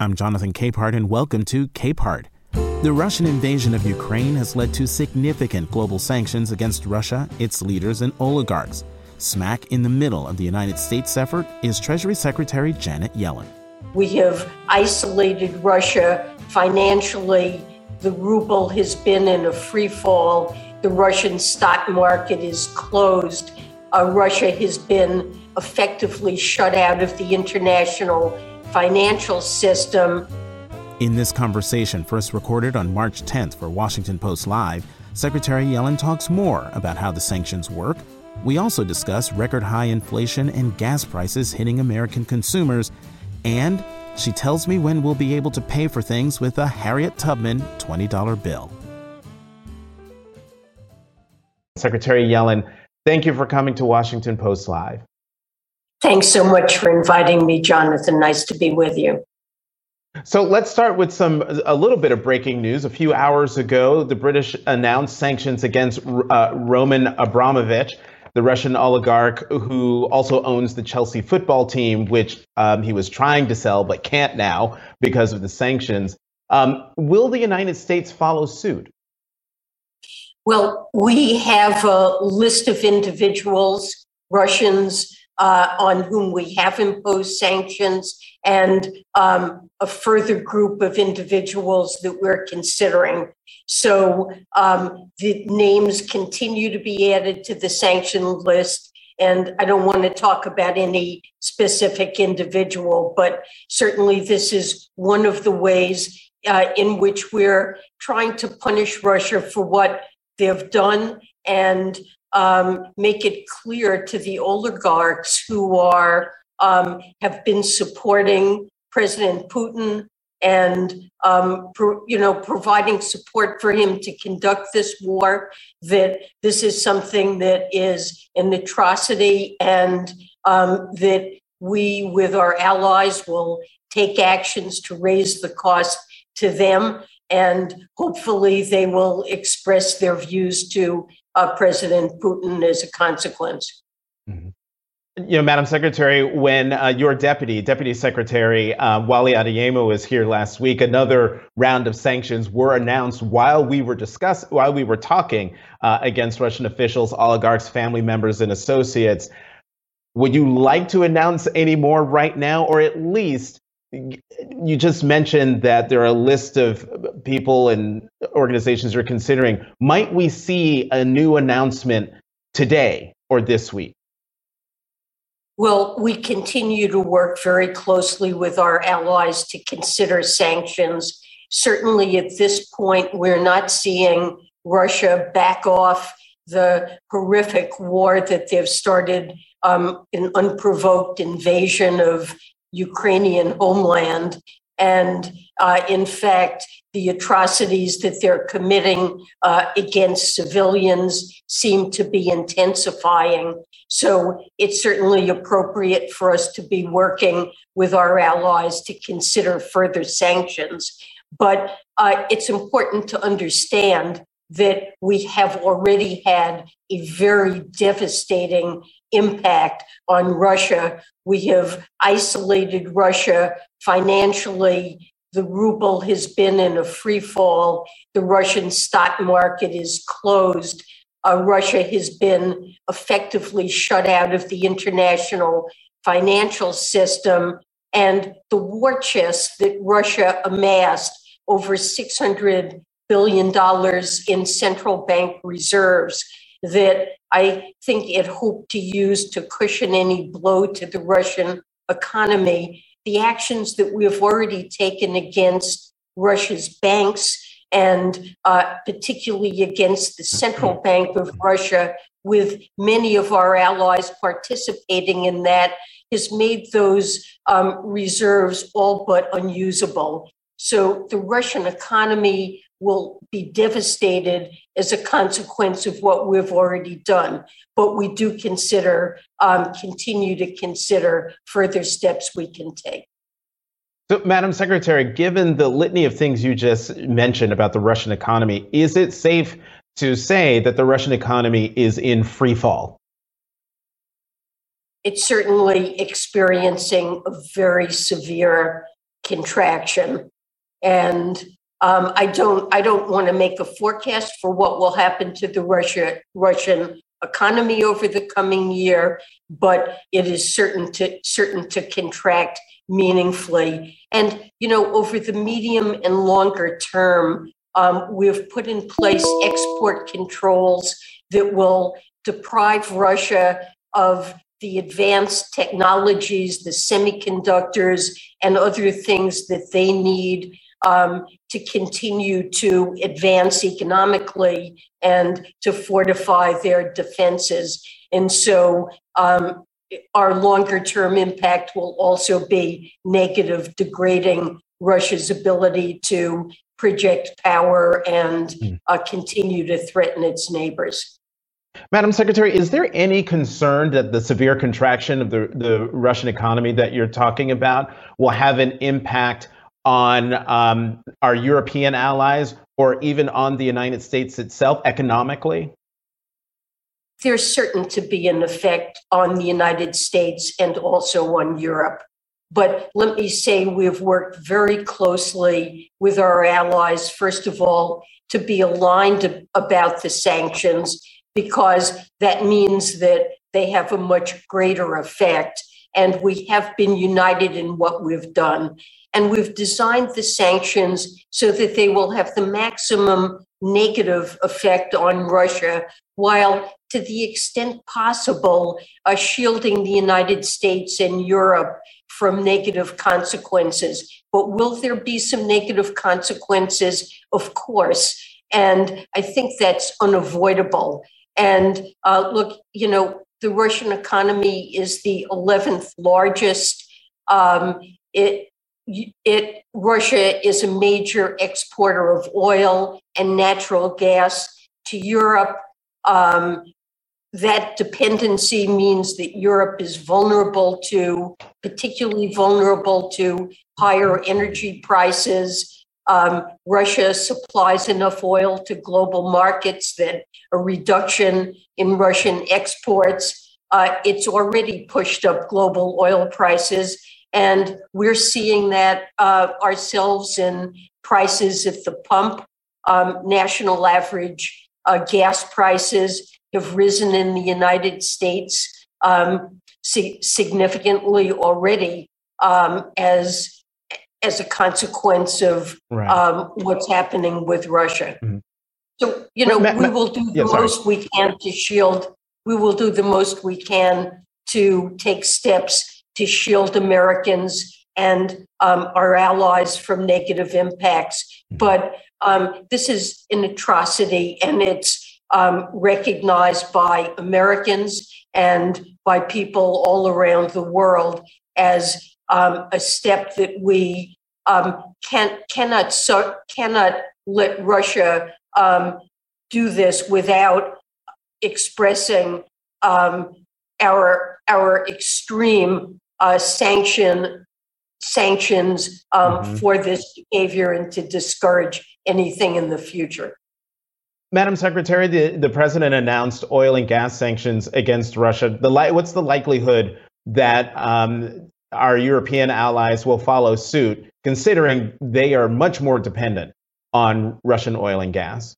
I'm Jonathan Capehart, and welcome to Capehart. The Russian invasion of Ukraine has led to significant global sanctions against Russia, its leaders, and oligarchs. Smack in the middle of the United States effort is Treasury Secretary Janet Yellen. We have isolated Russia financially. The ruble has been in a free fall. The Russian stock market is closed. Uh, Russia has been effectively shut out of the international financial system. In this conversation, first recorded on March 10th for Washington Post Live, Secretary Yellen talks more about how the sanctions work. We also discuss record high inflation and gas prices hitting American consumers. And she tells me when we'll be able to pay for things with a Harriet Tubman $20 bill. Secretary Yellen, thank you for coming to Washington Post Live. Thanks so much for inviting me, Jonathan. Nice to be with you. So let's start with some a little bit of breaking news. A few hours ago, the British announced sanctions against uh, Roman Abramovich, the Russian oligarch who also owns the Chelsea football team, which um, he was trying to sell but can't now because of the sanctions. Um, will the United States follow suit? Well, we have a list of individuals, Russians, uh, on whom we have imposed sanctions, and um, a further group of individuals that we're considering. So um, the names continue to be added to the sanction list. And I don't want to talk about any specific individual, but certainly this is one of the ways uh, in which we're trying to punish Russia for what they've done and um, make it clear to the oligarchs who are um, have been supporting President Putin and um, pro, you know providing support for him to conduct this war that this is something that is an atrocity and um, that we with our allies will take actions to raise the cost to them and hopefully they will express their views to uh, President Putin as a consequence. Mm-hmm. You know, Madam Secretary, when uh, your deputy, Deputy Secretary uh, Wally Adeyemo, was here last week, another round of sanctions were announced while we were discuss while we were talking uh, against Russian officials, oligarchs, family members, and associates. Would you like to announce any more right now, or at least you just mentioned that there are a list of people and organizations you're considering. Might we see a new announcement today or this week? Well, we continue to work very closely with our allies to consider sanctions. Certainly, at this point, we're not seeing Russia back off the horrific war that they've started, um, an unprovoked invasion of Ukrainian homeland. And uh, in fact, the atrocities that they're committing uh, against civilians seem to be intensifying. So it's certainly appropriate for us to be working with our allies to consider further sanctions. But uh, it's important to understand that we have already had a very devastating impact on Russia. We have isolated Russia financially. The ruble has been in a free fall. The Russian stock market is closed. Uh, Russia has been effectively shut out of the international financial system. And the war chest that Russia amassed over 600 billion dollars in central bank reserves that I think it hoped to use to cushion any blow to the Russian economy. The actions that we have already taken against Russia's banks and uh, particularly against the Central Bank of Russia, with many of our allies participating in that, has made those um, reserves all but unusable. So the Russian economy will be devastated as a consequence of what we've already done. But we do consider, um, continue to consider further steps we can take. So, Madam Secretary, given the litany of things you just mentioned about the Russian economy, is it safe to say that the Russian economy is in free fall? It's certainly experiencing a very severe contraction. And um, I don't I don't want to make a forecast for what will happen to the Russia Russian economy over the coming year, but it is certain to certain to contract meaningfully. And you know, over the medium and longer term, um, we have put in place export controls that will deprive Russia of the advanced technologies, the semiconductors, and other things that they need um, to continue to advance economically and to fortify their defenses. And so um, our longer term impact will also be negative, degrading Russia's ability to project power and hmm. uh, continue to threaten its neighbors. Madam Secretary, is there any concern that the severe contraction of the, the Russian economy that you're talking about will have an impact on um, our European allies or even on the United States itself economically? There's certain to be an effect on the United States and also on Europe. But let me say we've worked very closely with our allies, first of all, to be aligned about the sanctions, because that means that they have a much greater effect. And we have been united in what we've done. And we've designed the sanctions so that they will have the maximum negative effect on Russia, while to the extent possible, uh, shielding the United States and Europe from negative consequences. But will there be some negative consequences? Of course. And I think that's unavoidable. And uh, look, you know, the Russian economy is the 11th largest. Um, it, it, Russia is a major exporter of oil and natural gas to Europe. Um, that dependency means that Europe is vulnerable to, particularly vulnerable to higher energy prices. Um, Russia supplies enough oil to global markets that a reduction in Russian exports, uh, it's already pushed up global oil prices. And we're seeing that uh, ourselves in prices at the pump. Um, national average uh, gas prices have risen in the United States um, si- significantly already um, as as a consequence of right. um, what's happening with Russia. Mm-hmm. So you know, we will do the yeah, most we can to shield. We will do the most we can to take steps to shield Americans and um, our allies from negative impacts. Mm-hmm. But um, this is an atrocity, and it's um, recognized by Americans and by people all around the world as um, a step that we um, can, cannot so, cannot let Russia um, do this without expressing um, our our extreme uh, sanction sanctions um, mm-hmm. for this behavior and to discourage anything in the future. Madam Secretary, the, the president announced oil and gas sanctions against Russia. The li- what's the likelihood that um, our European allies will follow suit, considering they are much more dependent on Russian oil and gas?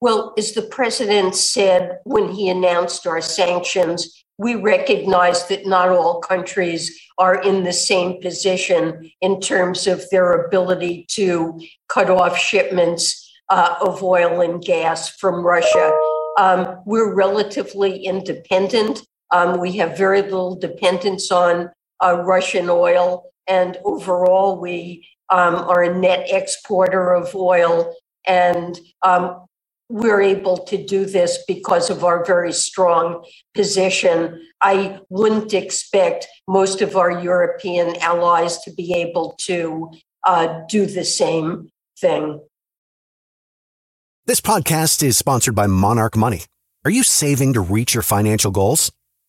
Well, as the president said when he announced our sanctions, we recognize that not all countries are in the same position in terms of their ability to cut off shipments uh, of oil and gas from Russia. Um, we're relatively independent. Um, we have very little dependence on uh, Russian oil, and overall, we um, are a net exporter of oil. And um, we're able to do this because of our very strong position. I wouldn't expect most of our European allies to be able to uh, do the same thing. This podcast is sponsored by Monarch Money. Are you saving to reach your financial goals?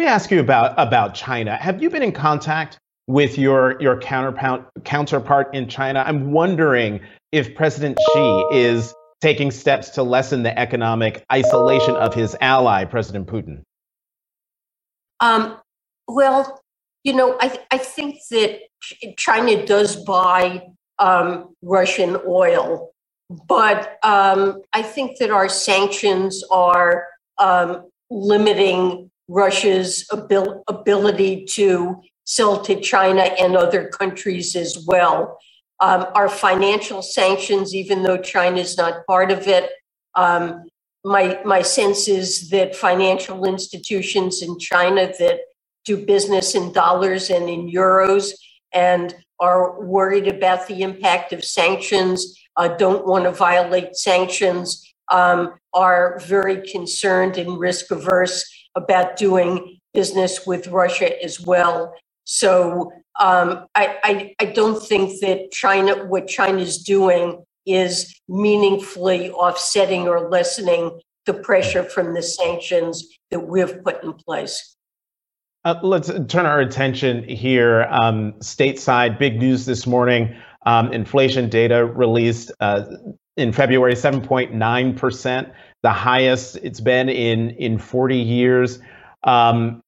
Let me ask you about, about China. Have you been in contact with your, your counterpart, counterpart in China? I'm wondering if President Xi is taking steps to lessen the economic isolation of his ally, President Putin. Um, well, you know, I, I think that China does buy um, Russian oil, but um, I think that our sanctions are um, limiting Russia's abil- ability to sell to China and other countries as well. Um, our financial sanctions, even though China is not part of it, um, my my sense is that financial institutions in China that do business in dollars and in euros and are worried about the impact of sanctions, uh, don't want to violate sanctions, um, are very concerned and risk averse about doing business with Russia as well. So um, I, I, I don't think that China, what China is doing, is meaningfully offsetting or lessening the pressure from the sanctions that we've put in place. Uh, let's turn our attention here. Um, stateside, big news this morning. Um, inflation data released uh, in February, 7.9%, the highest it's been in, in 40 years. Um,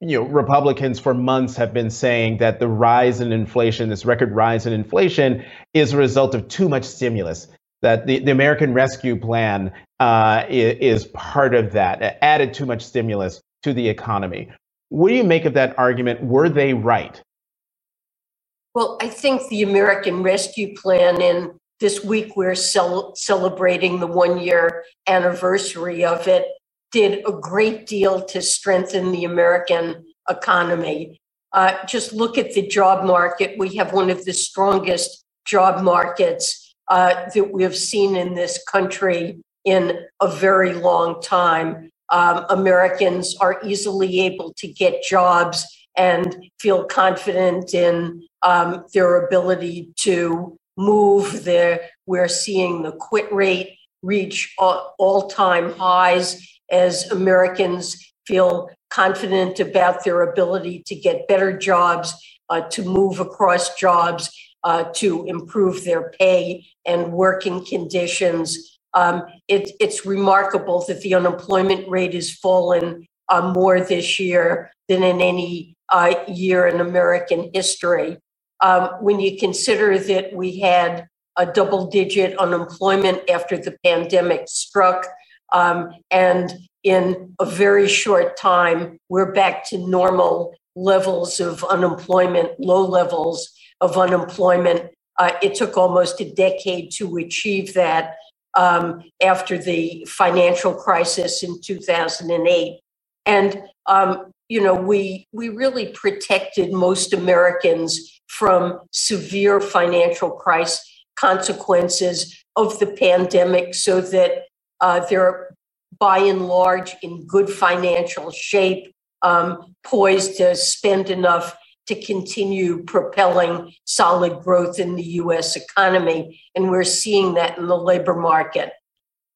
you know, Republicans for months have been saying that the rise in inflation, this record rise in inflation, is a result of too much stimulus. That the, the American Rescue Plan uh, is, is part of that, added too much stimulus to the economy. What do you make of that argument? Were they right? Well, I think the American Rescue Plan, and this week we're cel- celebrating the one year anniversary of it, did a great deal to strengthen the American economy. Uh, just look at the job market. We have one of the strongest job markets uh, that we have seen in this country in a very long time um, Americans are easily able to get jobs and feel confident in um, their ability to move. There, we're seeing the quit rate reach all time highs as Americans feel confident about their ability to get better jobs, uh, to move across jobs, uh, to improve their pay and working conditions. Um, it, it's remarkable that the unemployment rate has fallen uh, more this year than in any uh, year in American history. Um, when you consider that we had a double digit unemployment after the pandemic struck, um, and in a very short time, we're back to normal levels of unemployment, low levels of unemployment. Uh, it took almost a decade to achieve that um, after the financial crisis in 2008. And, um, you know, we, we really protected most Americans from severe financial crisis consequences of the pandemic so that uh, they're by and large in good financial shape, um, poised to spend enough to continue propelling solid growth in the US economy. And we're seeing that in the labor market.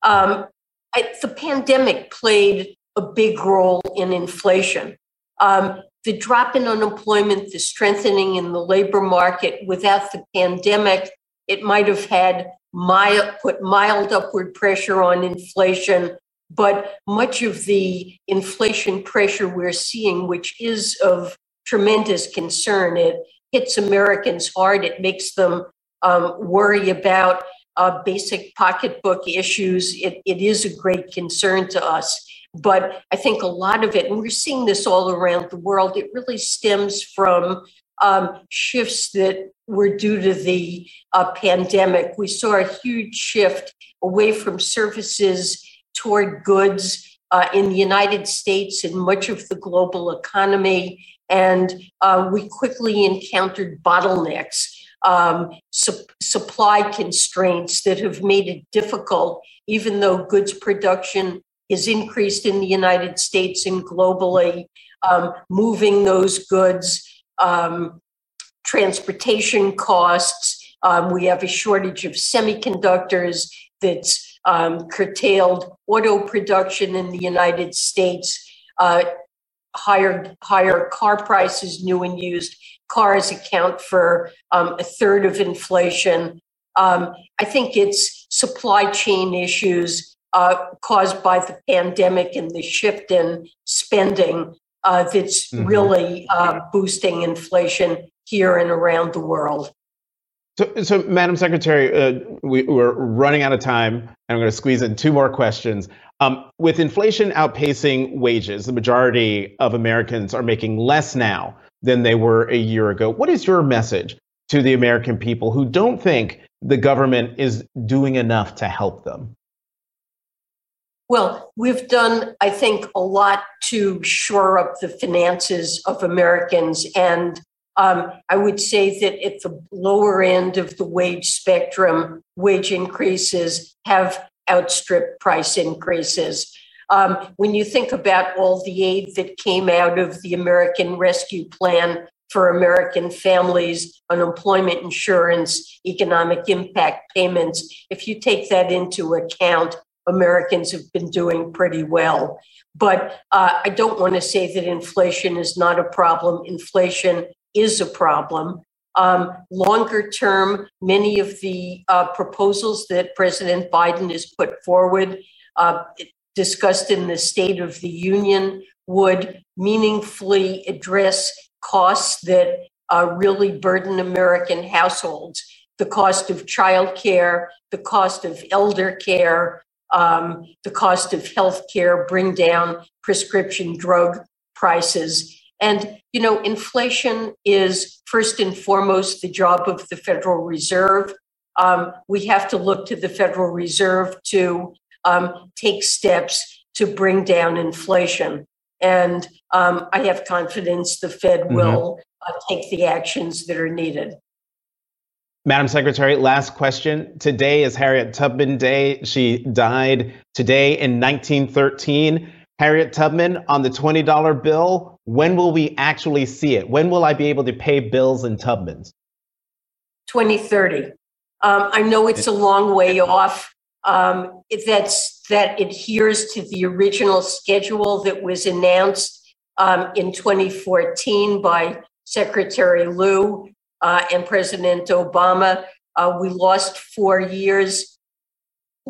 Um, I, the pandemic played a big role in inflation. Um, the drop in unemployment, the strengthening in the labor market without the pandemic, it might have had mild, put mild upward pressure on inflation. But much of the inflation pressure we're seeing, which is of tremendous concern. It hits Americans hard. It makes them um, worry about uh, basic pocketbook issues. It, it is a great concern to us. But I think a lot of it, and we're seeing this all around the world, it really stems from um, shifts that were due to the uh, pandemic. We saw a huge shift away from services toward goods uh, in the United States and much of the global economy. And uh, we quickly encountered bottlenecks, um, su- supply constraints that have made it difficult, even though goods production has increased in the United States and globally, um, moving those goods, um, transportation costs. Um, we have a shortage of semiconductors that's um, curtailed auto production in the United States, uh, higher higher car prices, new and used cars account for um, a third of inflation. Um, I think it's supply chain issues uh, caused by the pandemic and the shift in spending uh, that's mm-hmm. really uh, boosting inflation here and around the world. So, so Madam Secretary, uh, we, are running out of time, and I'm going to squeeze in two more questions. Um, with inflation outpacing wages, the majority of Americans are making less now than they were a year ago. What is your message to the American people who don't think the government is doing enough to help them? Well, we've done, I think, a lot to shore up the finances of Americans. And um, I would say that at the lower end of the wage spectrum, wage increases have outstripped price increases. Um, when you think about all the aid that came out of the American Rescue Plan for American families, unemployment insurance, economic impact payments, if you take that into account, Americans have been doing pretty well. But uh, I don't want to say that inflation is not a problem. Inflation is a problem. Um, longer term, many of the uh, proposals that President Biden has put forward, uh, discussed in the State of the Union, would meaningfully address costs that uh, really burden American households the cost of childcare, the cost of elder care, um, the cost of health care, bring down prescription drug prices. And, you know, inflation is first and foremost the job of the Federal Reserve. Um, we have to look to the Federal Reserve to um, take steps to bring down inflation. And um, I have confidence the Fed mm-hmm. will uh, take the actions that are needed. Madam Secretary, last question. Today is Harriet Tubman Day. She died today in 1913. Harriet Tubman on the $20 bill, when will we actually see it? When will I be able to pay bills in Tubmans? 2030. Um, I know it's a long way off. Um, that's that adheres to the original schedule that was announced um, in 2014 by Secretary Lew uh, and President Obama. Uh, we lost four years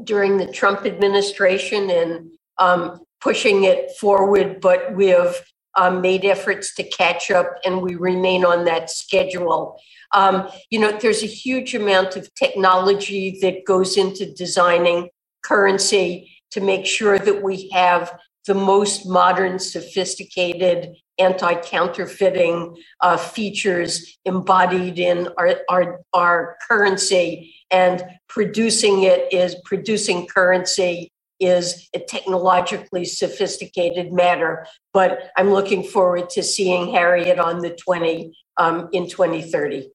during the Trump administration, and um, pushing it forward, but we have um, made efforts to catch up and we remain on that schedule. Um, you know, there's a huge amount of technology that goes into designing currency to make sure that we have the most modern, sophisticated anti counterfeiting uh, features embodied in our, our, our currency. And producing it is producing currency is a technologically sophisticated matter. But I'm looking forward to seeing Harriet on the 20 um, in 2030.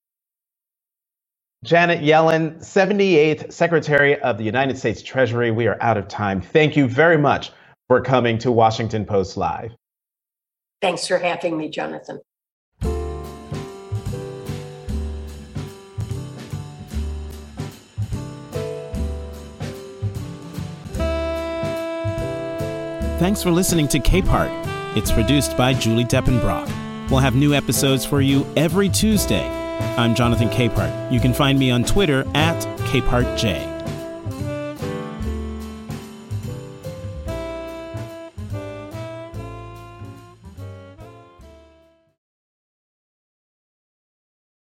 Janet Yellen, 78th Secretary of the United States Treasury. We are out of time. Thank you very much for coming to Washington Post Live. Thanks for having me, Jonathan. Thanks for listening to Capehart. It's produced by Julie Depenbrock. We'll have new episodes for you every Tuesday. I'm Jonathan Capehart. You can find me on Twitter at CapehartJ.